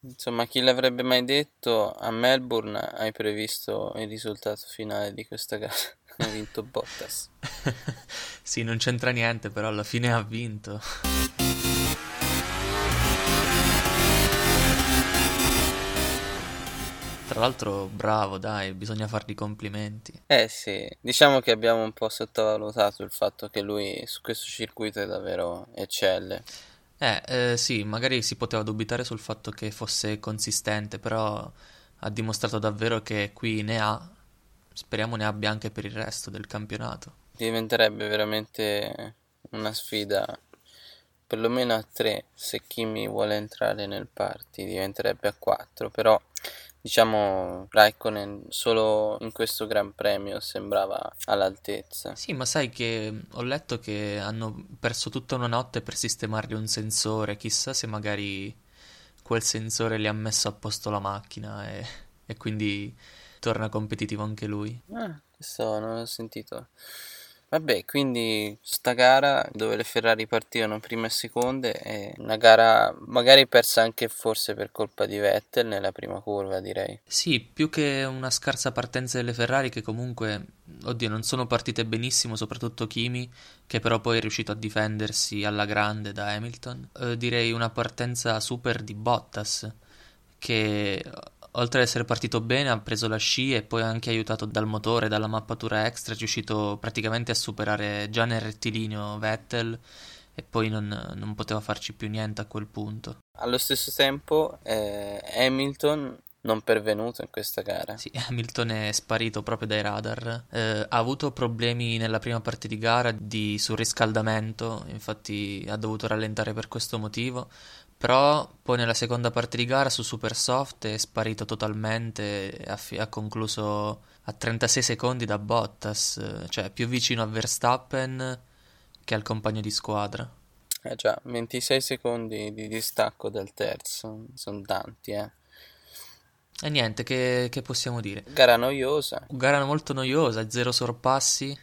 Insomma, chi l'avrebbe mai detto? A Melbourne hai previsto il risultato finale di questa gara. ha vinto Bottas. sì, non c'entra niente, però alla fine ha vinto. Tra l'altro, bravo, dai, bisogna fargli complimenti. Eh sì, diciamo che abbiamo un po' sottovalutato il fatto che lui su questo circuito è davvero eccelle. Eh, eh, sì, magari si poteva dubitare sul fatto che fosse consistente, però ha dimostrato davvero che qui ne ha. Speriamo ne abbia anche per il resto del campionato. Diventerebbe veramente una sfida, perlomeno a tre, se Kimi vuole entrare nel party, diventerebbe a quattro, però diciamo Raikkonen solo in questo Gran Premio sembrava all'altezza. Sì, ma sai che ho letto che hanno perso tutta una notte per sistemargli un sensore, chissà se magari quel sensore gli ha messo a posto la macchina e, e quindi torna competitivo anche lui. Ah, questo non ho sentito. Vabbè, quindi sta gara dove le Ferrari partivano prime e seconde è una gara magari persa anche forse per colpa di Vettel nella prima curva, direi. Sì, più che una scarsa partenza delle Ferrari che comunque, oddio, non sono partite benissimo, soprattutto Kimi, che però poi è riuscito a difendersi alla grande da Hamilton. Eh, direi una partenza super di Bottas, che oltre ad essere partito bene, ha preso la sci e poi anche aiutato dal motore, dalla mappatura extra, è riuscito praticamente a superare già nel rettilineo Vettel e poi non, non poteva farci più niente a quel punto. Allo stesso tempo eh, Hamilton non pervenuto in questa gara. Sì, Hamilton è sparito proprio dai radar. Eh, ha avuto problemi nella prima parte di gara di surriscaldamento, infatti ha dovuto rallentare per questo motivo. Però poi nella seconda parte di gara su Supersoft è sparito totalmente ha, fi- ha concluso a 36 secondi da Bottas, cioè più vicino a Verstappen che al compagno di squadra. Eh già, 26 secondi di distacco dal terzo, sono tanti, eh. E niente, che, che, possiamo dire? Gara noiosa. Gara molto noiosa, zero sorpassi.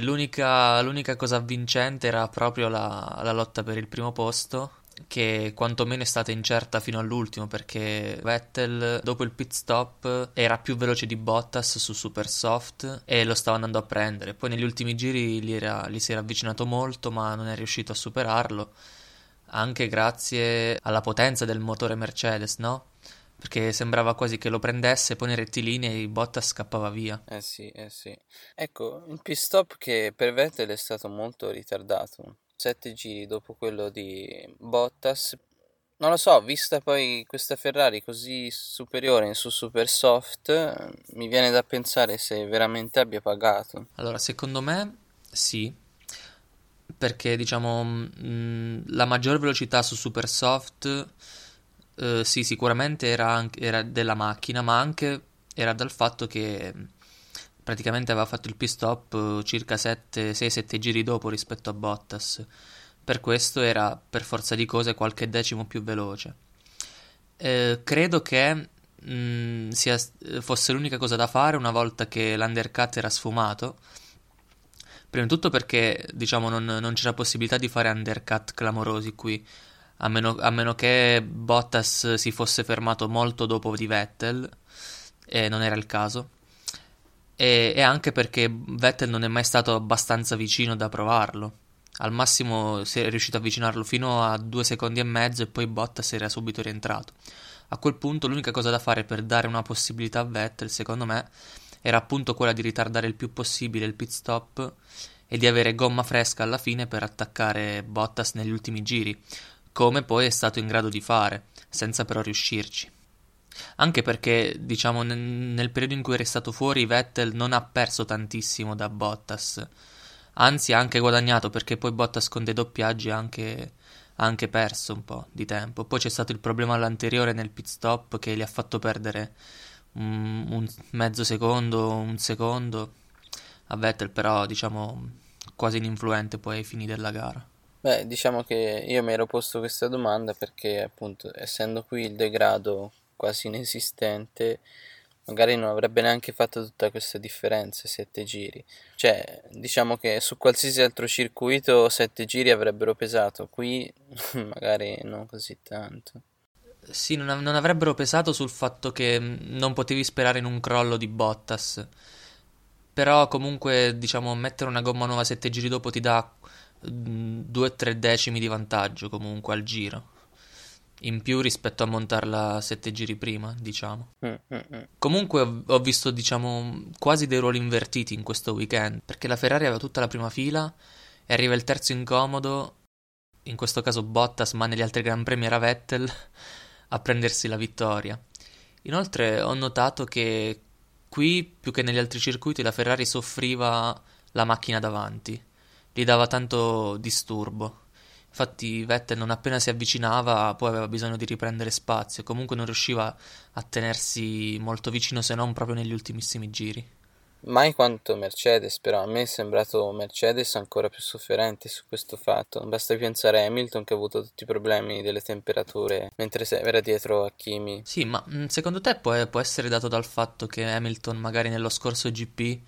L'unica, l'unica, cosa vincente era proprio la, la lotta per il primo posto che quantomeno è stata incerta fino all'ultimo perché Vettel dopo il pit stop era più veloce di Bottas su super soft e lo stava andando a prendere poi negli ultimi giri gli, era, gli si era avvicinato molto ma non è riuscito a superarlo anche grazie alla potenza del motore Mercedes no? Perché sembrava quasi che lo prendesse, poi nei rettilinei Bottas scappava via. Eh sì, eh sì. Ecco, il pit stop che per Vettel è stato molto ritardato sette giri dopo quello di Bottas. Non lo so, vista poi questa Ferrari così superiore su super soft, mi viene da pensare se veramente abbia pagato. Allora, secondo me sì, perché diciamo mh, mm, la maggior velocità su super soft eh, sì, sicuramente era, era della macchina, ma anche era dal fatto che praticamente aveva fatto il pit stop eh, circa 6-7 giri dopo rispetto a Bottas. Per questo era per forza di cose qualche decimo più veloce. Eh, credo che mh, mm, sia, fosse l'unica cosa da fare una volta che l'undercut era sfumato. Prima di tutto perché diciamo non, non c'era possibilità di fare undercut clamorosi qui. A meno, a meno, che Bottas si fosse fermato molto dopo di Vettel, e non era il caso e, e anche perché Vettel non è mai stato abbastanza vicino da provarlo. Al massimo si è riuscito a avvicinarlo fino a due secondi e mezzo e poi Bottas era subito rientrato. A quel punto l'unica cosa da fare per dare una possibilità a Vettel, secondo me, era appunto quella di ritardare il più possibile il pit stop e di avere gomma fresca alla fine per attaccare Bottas negli ultimi giri, come poi è stato in grado di fare, senza però riuscirci. Anche perché, diciamo, nel, periodo in cui è restato fuori, Vettel non ha perso tantissimo da Bottas. Anzi, ha anche guadagnato perché poi Bottas con dei doppiaggi ha anche, anche perso un po' di tempo. Poi c'è stato il problema all'anteriore nel pit stop che gli ha fatto perdere un, un mezzo secondo, un secondo. A Vettel, però, diciamo, quasi ininfluente poi ai fini della gara. Beh, diciamo che io mi ero posto questa domanda perché, appunto, essendo qui il degrado quasi inesistente, magari non avrebbe neanche fatto tutta questa differenza sette giri. Cioè, diciamo che su qualsiasi altro circuito sette giri avrebbero pesato, qui magari non così tanto. Sì, non, non avrebbero pesato sul fatto che non potevi sperare in un crollo di Bottas. Però comunque, diciamo, mettere una gomma nuova 7 giri dopo ti dà 2-3 decimi di vantaggio comunque al giro. In più rispetto a montarla 7 giri prima, diciamo. Mm, mm, mm. Comunque ho visto, diciamo, quasi dei ruoli invertiti in questo weekend. Perché la Ferrari aveva tutta la prima fila e arriva il terzo incomodo. In questo caso Bottas, ma negli altri Gran Premi era Vettel a prendersi la vittoria. Inoltre ho notato che qui, più che negli altri circuiti, la Ferrari soffriva la macchina davanti, gli dava tanto disturbo. Infatti Vettel non appena si avvicinava poi aveva bisogno di riprendere spazio, comunque non riusciva a tenersi molto vicino se non proprio negli ultimissimi giri. Mai quanto Mercedes, però a me è sembrato Mercedes ancora più sofferente su questo fatto. Basta pensare a Hamilton che ha avuto tutti i problemi delle temperature mentre era dietro a Kimi. Sì, ma mm, secondo te può, può essere dato dal fatto che Hamilton magari nello scorso GP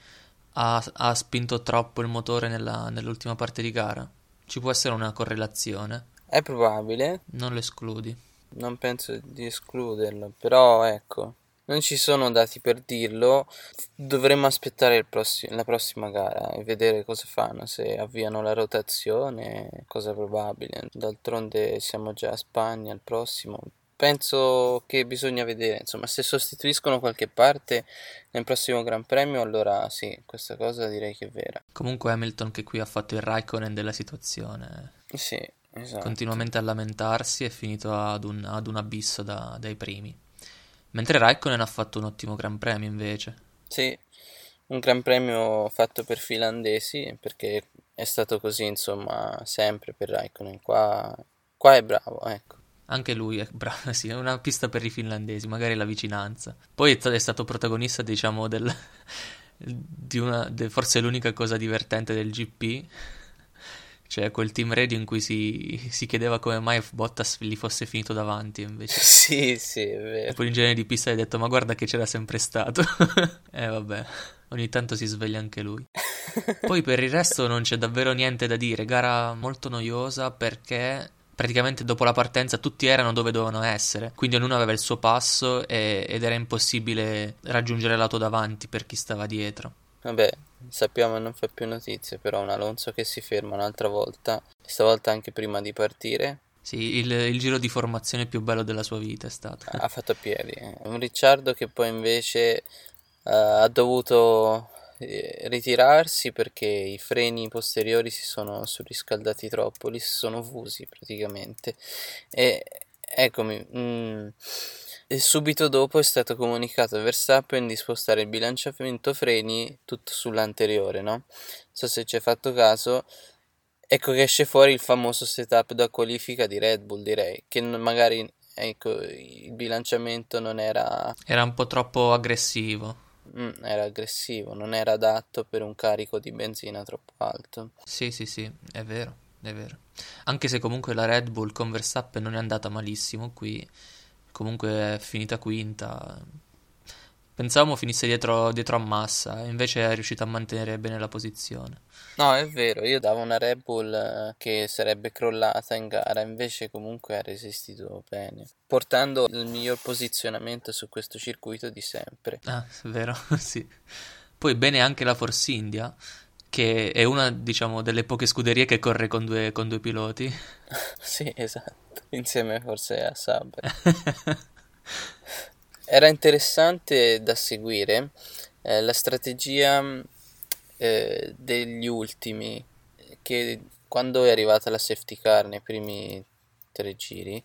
ha, ha spinto troppo il motore nella, nell'ultima parte di gara? Ci può essere una correlazione? È probabile. Non lo escludi. Non penso di escluderlo, però ecco, non ci sono dati per dirlo. Dovremmo aspettare prossi- la prossima gara e vedere cosa fanno, se avviano la rotazione, cosa probabile. D'altronde siamo già a Spagna al prossimo. Penso che bisogna vedere, insomma, se sostituiscono qualche parte nel prossimo Gran Premio, allora sì, questa cosa direi che è vera. Comunque Hamilton che qui ha fatto il Raikkonen della situazione. Sì, esatto. Continuamente a lamentarsi è finito ad un, ad un abisso da, dai primi. Mentre Raikkonen ha fatto un ottimo Gran Premio invece. Sì, un Gran Premio fatto per finlandesi perché è stato così insomma sempre per Raikkonen. Qua, qua è bravo, ecco. Anche lui è bravo, sì, è una pista per i finlandesi, magari la vicinanza. Poi è stato protagonista, diciamo, del, di una, de, forse l'unica cosa divertente del GP cioè quel team radio in cui si, si, chiedeva come mai Bottas gli fosse finito davanti invece. Sì, sì, è vero. E poi l'ingegnere di pista gli ha detto ma guarda che c'era sempre stato. e eh, vabbè, ogni tanto si sveglia anche lui. Poi per il resto non c'è davvero niente da dire, gara molto noiosa perché praticamente dopo la partenza tutti erano dove dovevano essere, quindi ognuno aveva il suo passo e, ed era impossibile raggiungere l'auto davanti per chi stava dietro. Vabbè, sappiamo che non fa più notizie, però un Alonso che si ferma un'altra volta, stavolta anche prima di partire. Sì, il, il giro di formazione più bello della sua vita è stato. Ha fatto a piedi. Un Ricciardo che poi invece uh, ha dovuto ritirarsi perché i freni posteriori si sono surriscaldati troppo, li si sono fusi praticamente. E eccomi. Mm, e subito dopo è stato comunicato a Verstappen di spostare il bilanciamento freni tutto sull'anteriore, no? Non so se ci hai fatto caso. Ecco che esce fuori il famoso setup da qualifica di Red Bull, direi, che magari ecco, il bilanciamento non era... Era un po' troppo aggressivo. Mm, era aggressivo, non era adatto per un carico di benzina troppo alto. Sì, sì, sì, è vero, è vero. Anche se comunque la Red Bull con Verstappen non è andata malissimo qui comunque è finita quinta. Pensavamo finisse dietro, dietro a Massa, invece è riuscito a mantenere bene la posizione. No, è vero, io davo una Red Bull eh, che sarebbe crollata in gara, invece comunque ha resistito bene, portando il miglior posizionamento su questo circuito di sempre. Ah, è vero, sì. Poi bene anche la Force India, che è una, diciamo, delle poche scuderie che corre con due, con due piloti. sì, esatto insieme forse a Saber. Era interessante da seguire eh, la strategia eh, degli ultimi, che quando è arrivata la safety car nei primi tre giri,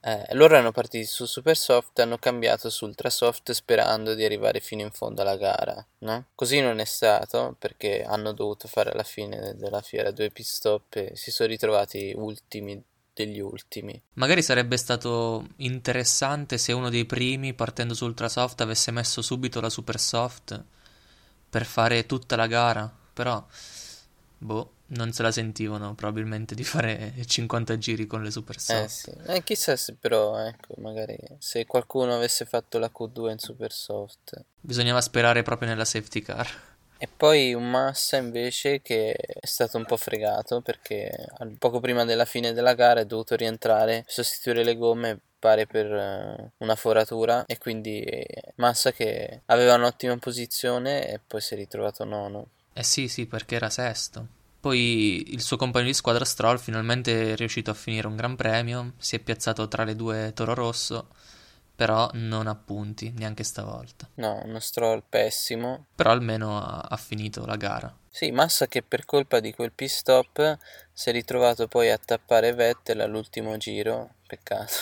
eh, loro erano partiti su super soft e hanno cambiato su ultra soft sperando di arrivare fino in fondo alla gara. No? Così non è stato perché hanno dovuto fare alla fine della fiera due pit stop e si sono ritrovati ultimi degli ultimi. Magari sarebbe stato interessante se uno dei primi, partendo su Ultrasoft, avesse messo subito la Super Soft per fare tutta la gara, però boh, non se la sentivano probabilmente di fare 50 giri con le Super Soft. Eh sì, eh, chissà se però, ecco, magari se qualcuno avesse fatto la Q2 in Super Soft. Bisognava sperare proprio nella safety car. E poi un Massa invece che è stato un po' fregato perché poco prima della fine della gara è dovuto rientrare, sostituire le gomme tappare per uh, una foratura e quindi Massa che aveva un'ottima posizione e poi si è ritrovato nono. Eh sì, sì, perché era sesto. Poi il suo compagno di squadra Stroll finalmente è riuscito a finire un gran premio, si è piazzato tra le due Toro Rosso, però non ha punti neanche stavolta. No, uno Stroll pessimo. Però almeno ha, ha finito la gara. Sì, Massa che per colpa di quel pit stop si è ritrovato poi a tappare Vettel all'ultimo giro, peccato.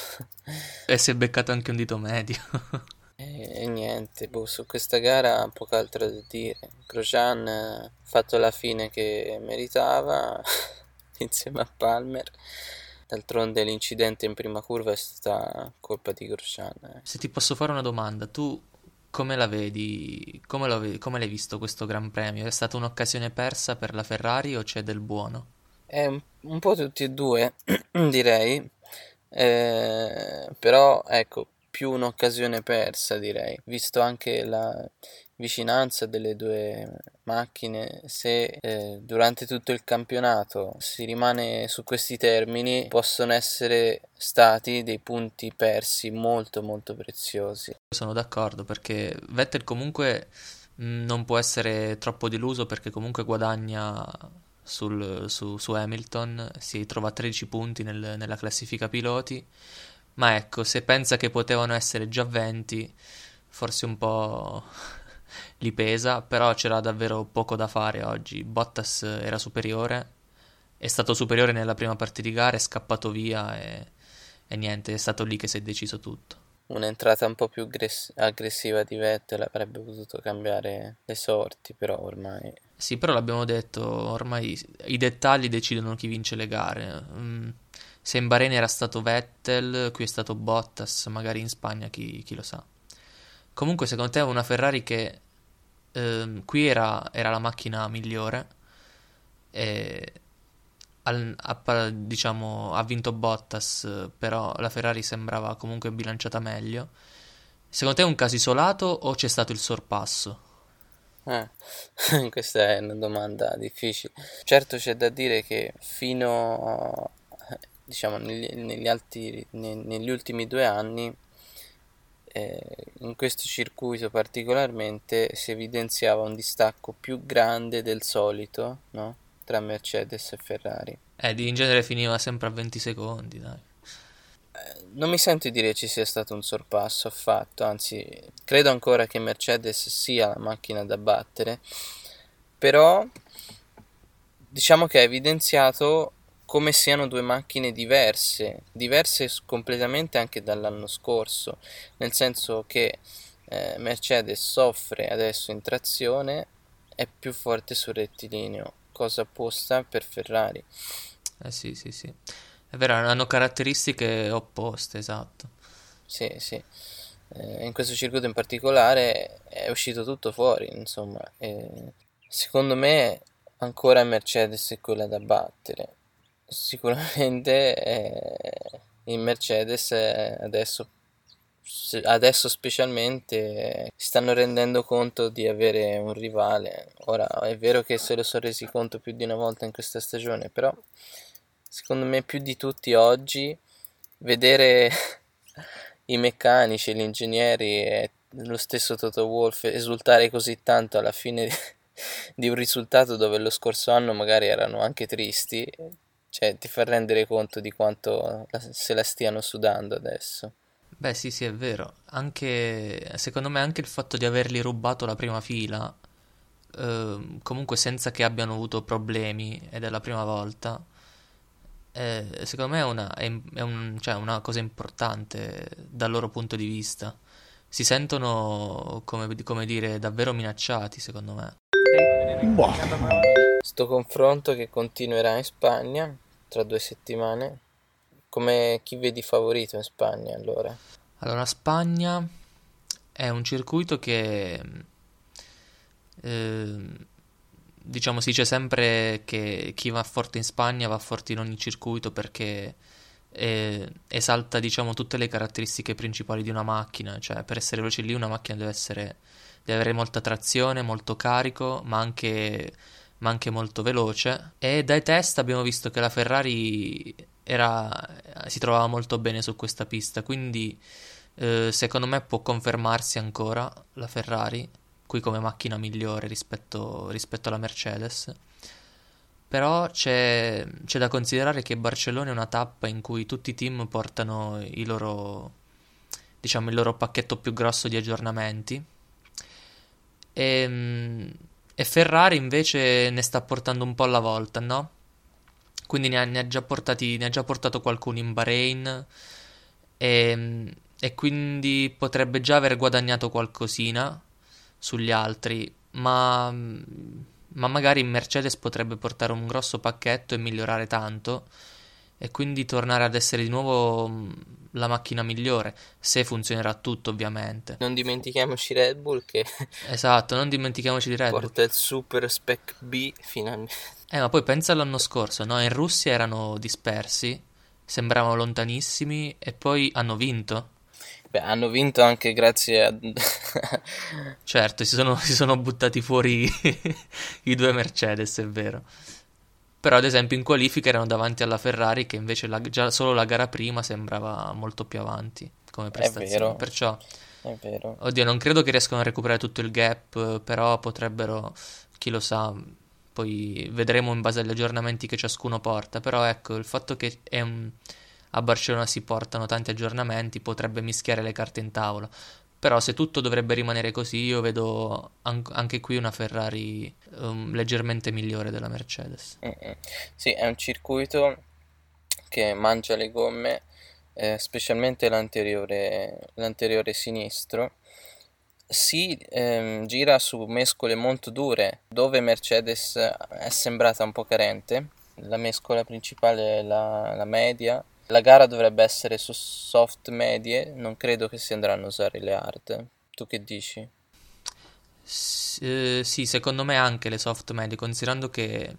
E si è beccato anche un dito medio. E, e niente, boh, su questa gara poco altro da dire. Grosjean ha fatto la fine che meritava insieme a Palmer. D'altronde l'incidente in prima curva è stata colpa di Grosjean. Eh. Se ti posso fare una domanda, tu come la vedi? Come, vedi? come l'hai visto questo Gran Premio? È stata un'occasione persa per la Ferrari o c'è del buono? È un, un po' tutti e due, direi. Eh, però ecco, più un'occasione persa, direi, visto anche la vicinanza delle due macchine, se eh, durante tutto il campionato si rimane su questi termini, possono essere stati dei punti persi molto molto preziosi. Sono d'accordo perché Vettel comunque mm, non può essere troppo deluso perché comunque guadagna sul, su, su, Hamilton, si trova a 13 punti nel, nella classifica piloti ma ecco, se pensa che potevano essere già 20, forse un po' li pesa, però c'era davvero poco da fare oggi. Bottas era superiore, è stato superiore nella prima parte di gara, è scappato via e, e niente, è stato lì che si è deciso tutto. Un'entrata un po' più aggressiva di Vettel avrebbe potuto cambiare le sorti, però ormai... Sì, però l'abbiamo detto, ormai i dettagli decidono chi vince le gare. Mm in Bahrain era stato Vettel, qui è stato Bottas, magari in Spagna chi, chi lo sa. Comunque, secondo te, una Ferrari che eh, qui era, era, la macchina migliore, e al, a, diciamo, ha vinto Bottas, però la Ferrari sembrava comunque bilanciata meglio. Secondo te è un caso isolato o c'è stato il sorpasso? Eh, questa è una domanda difficile. Certo c'è da dire che fino diciamo negli, negli, altri, ne, negli ultimi due anni eh, in questo circuito particolarmente si evidenziava un distacco più grande del solito no? tra Mercedes e Ferrari. Eh, in genere finiva sempre a 20 secondi, dai. Eh, non mi sento di dire ci sia stato un sorpasso affatto, anzi credo ancora che Mercedes sia la macchina da battere, però diciamo che ha evidenziato come siano due macchine diverse, diverse completamente anche dall'anno scorso, nel senso che eh, Mercedes soffre adesso in trazione, è più forte sul rettilineo, cosa apposta per Ferrari. Eh sì, sì, sì. È vero, hanno caratteristiche opposte, esatto. Sì, sì. Eh, in questo circuito in particolare è uscito tutto fuori, insomma. E secondo me ancora Mercedes è quella da battere Sicuramente eh, in Mercedes eh, adesso, adesso specialmente si stanno rendendo conto di avere un rivale. Ora è vero che se lo sono resi conto più di una volta in questa stagione, però secondo me più di tutti oggi vedere i meccanici, gli ingegneri e lo stesso Toto Wolff esultare così tanto alla fine di un risultato dove lo scorso anno magari erano anche tristi cioè, ti fa rendere conto di quanto se la stiano sudando adesso. Beh, sì, sì, è vero. Anche, secondo me, anche il fatto di averli rubato la prima fila, eh, comunque senza che abbiano avuto problemi, ed è la prima volta, eh, secondo me è, una, è, è un, cioè, una cosa importante dal loro punto di vista. Si sentono, come, come dire, davvero minacciati, secondo me. Boh. Sto confronto che continuerà in Spagna tra due settimane. Come chi vedi favorito in Spagna allora? Allora, Spagna è un circuito che eh, diciamo si dice sempre che chi va forte in Spagna va forte in ogni circuito perché eh, esalta diciamo tutte le caratteristiche principali di una macchina, cioè per essere veloce lì una macchina deve essere deve avere molta trazione, molto carico, ma anche ma anche molto veloce. E dai test abbiamo visto che la Ferrari era, si trovava molto bene su questa pista, quindi eh, secondo me può confermarsi ancora la Ferrari, qui come macchina migliore rispetto, rispetto alla Mercedes. Però c'è, c'è, da considerare che Barcellona è una tappa in cui tutti i team portano i loro, diciamo, il loro pacchetto più grosso di aggiornamenti. E, ehm, e Ferrari invece ne sta portando un po' alla volta, no? Quindi ne ha, ne ha, già, portati, ne ha già portato qualcuno in Bahrain e, e quindi potrebbe già aver guadagnato qualcosina sugli altri, ma, ma magari in Mercedes potrebbe portare un grosso pacchetto e migliorare tanto e quindi tornare ad essere di nuovo mm, la macchina migliore, se funzionerà tutto ovviamente. Non dimentichiamoci Red Bull che... esatto, non dimentichiamoci di Red Bull. Porta il super spec B finalmente. Eh, ma poi pensa all'anno scorso, no? In Russia erano dispersi, sembravano lontanissimi e poi hanno vinto. Beh, hanno vinto anche grazie a... certo, si sono, si sono buttati fuori i due Mercedes, è vero. Però ad esempio in qualifica erano davanti alla Ferrari che invece la, già solo la gara prima sembrava molto più avanti come prestazione. È vero. Perciò, è vero. Oddio, non credo che riescano a recuperare tutto il gap, però potrebbero, chi lo sa, poi vedremo in base agli aggiornamenti che ciascuno porta. Però ecco, il fatto che un... a Barcellona si portano tanti aggiornamenti potrebbe mischiare le carte in tavola. Però se tutto dovrebbe rimanere così, io vedo an- anche qui una Ferrari um, leggermente migliore della Mercedes. Mm-mm. Sì, è un circuito che mangia le gomme, eh, specialmente l'anteriore, l'anteriore sinistro. Si ehm, gira su mescole molto dure, dove Mercedes è sembrata un po' carente. La mescola principale è la, la media, la gara dovrebbe essere su soft medie, non credo che si andranno a usare le hard. Tu che dici? S- eh, sì, secondo me anche le soft medie, considerando che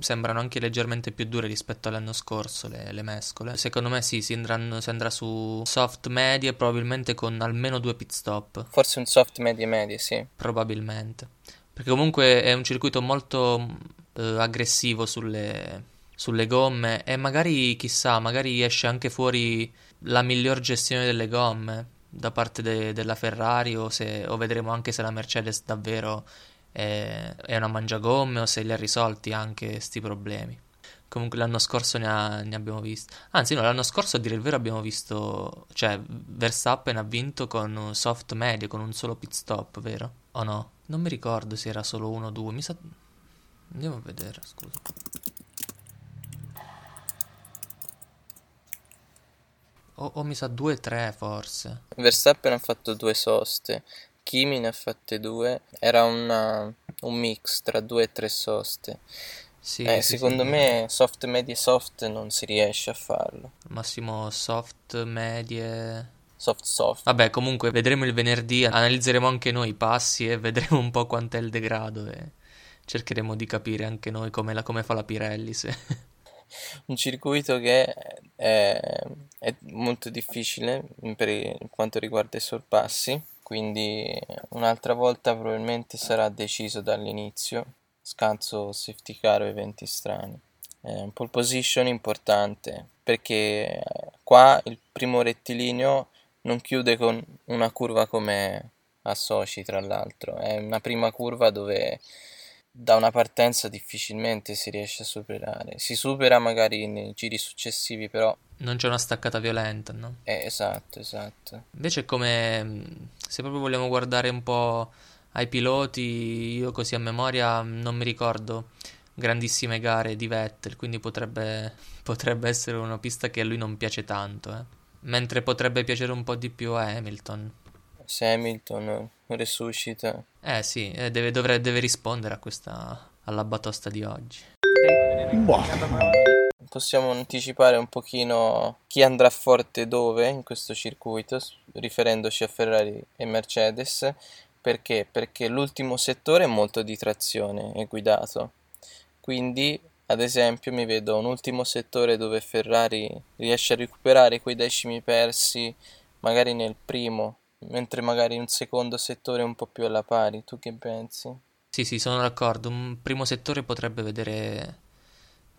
sembrano anche leggermente più dure rispetto all'anno scorso le, le mescole. Secondo me sì, si, andranno, si, andrà su soft medie, probabilmente con almeno due pit stop. Forse un soft medie medie, sì. Probabilmente. Perché comunque è un circuito molto eh, aggressivo sulle sulle gomme e magari chissà, magari esce anche fuori la miglior gestione delle gomme da parte de- della Ferrari o, se, o vedremo anche se la Mercedes davvero è, è una mangiagomme o se li ha risolti anche questi problemi. Comunque l'anno scorso ne, ha, ne, abbiamo visto. Anzi, no, l'anno scorso a dire il vero abbiamo visto. Cioè, Verstappen ha vinto con soft medio, con un solo pit stop, vero? O no? Non mi ricordo se era solo uno o due. Mi sa. Andiamo a vedere, scusa. O, o mi sa 2-3 forse. Verstappen ha fatto due soste. Kimi ne ha fatte due. Era una, un mix tra due e tre soste. Sì, eh, sì, secondo sì. me soft, medie, soft non si riesce a farlo. Massimo soft, medie... Soft, soft. Vabbè, comunque vedremo il venerdì, analizzeremo anche noi i passi e vedremo un po' quant'è il degrado e cercheremo di capire anche noi come, la, come fa la Pirelli se... un circuito che è, è molto difficile per quanto riguarda i sorpassi, quindi un'altra volta probabilmente sarà deciso dall'inizio, scanso safety car o eventi strani. È un pole position importante perché qua il primo rettilineo non chiude con una curva come a Sochi tra l'altro, è una prima curva dove da una partenza difficilmente si riesce a superare. Si supera magari nei giri successivi, però. Non c'è una staccata violenta, no? Eh, esatto, esatto. Invece, come mm, se proprio vogliamo guardare un po' ai piloti, io così a memoria non mi ricordo grandissime gare di Vettel, quindi potrebbe, potrebbe essere una pista che a lui non piace tanto, eh. Mentre potrebbe piacere un po' di più a Hamilton se Hamilton resuscita. Eh sì, eh, deve, dovrebbe, deve rispondere a questa, alla batosta di oggi. Boh. Possiamo anticipare un pochino chi andrà forte dove in questo circuito, riferendoci a Ferrari e Mercedes. Perché? Perché l'ultimo settore è molto di trazione, è guidato. Quindi, ad esempio, mi vedo un ultimo settore dove Ferrari riesce a recuperare quei decimi persi, magari nel primo mentre magari un secondo settore è un po' più alla pari. Tu che pensi? Sì, sì, sono d'accordo. Un primo settore potrebbe vedere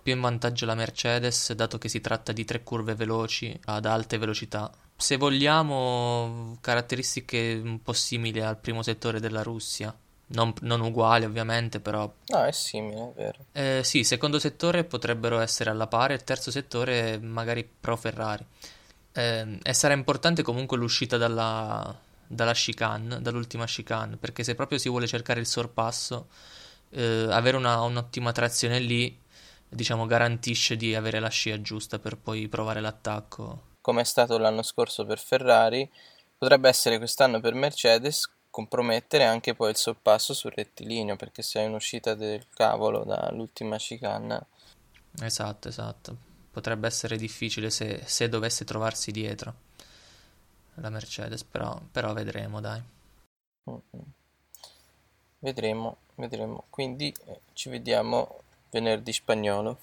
più in vantaggio la Mercedes, dato che si tratta di tre curve veloci ad alte velocità. Se vogliamo, caratteristiche un po' simili al primo settore della Russia. Non, non uguali ovviamente, però... No, è simile, è vero. Eh, sì, secondo settore potrebbero essere alla pari, e terzo settore magari pro Ferrari. Eh, e sarà importante comunque l'uscita dalla, dalla chicane, dall'ultima chicane, perché se proprio si vuole cercare il sorpasso, eh, avere una, un'ottima trazione lì, diciamo, garantisce di avere la scia giusta per poi provare l'attacco. Come è stato l'anno scorso per Ferrari, potrebbe essere quest'anno per Mercedes compromettere anche poi il sorpasso sul rettilineo, perché se hai un'uscita del cavolo dall'ultima chicane... Esatto, esatto. Potrebbe essere difficile se, se dovesse trovarsi dietro la Mercedes, però, però vedremo, dai. Vedremo, vedremo. Quindi eh, ci vediamo venerdì spagnolo.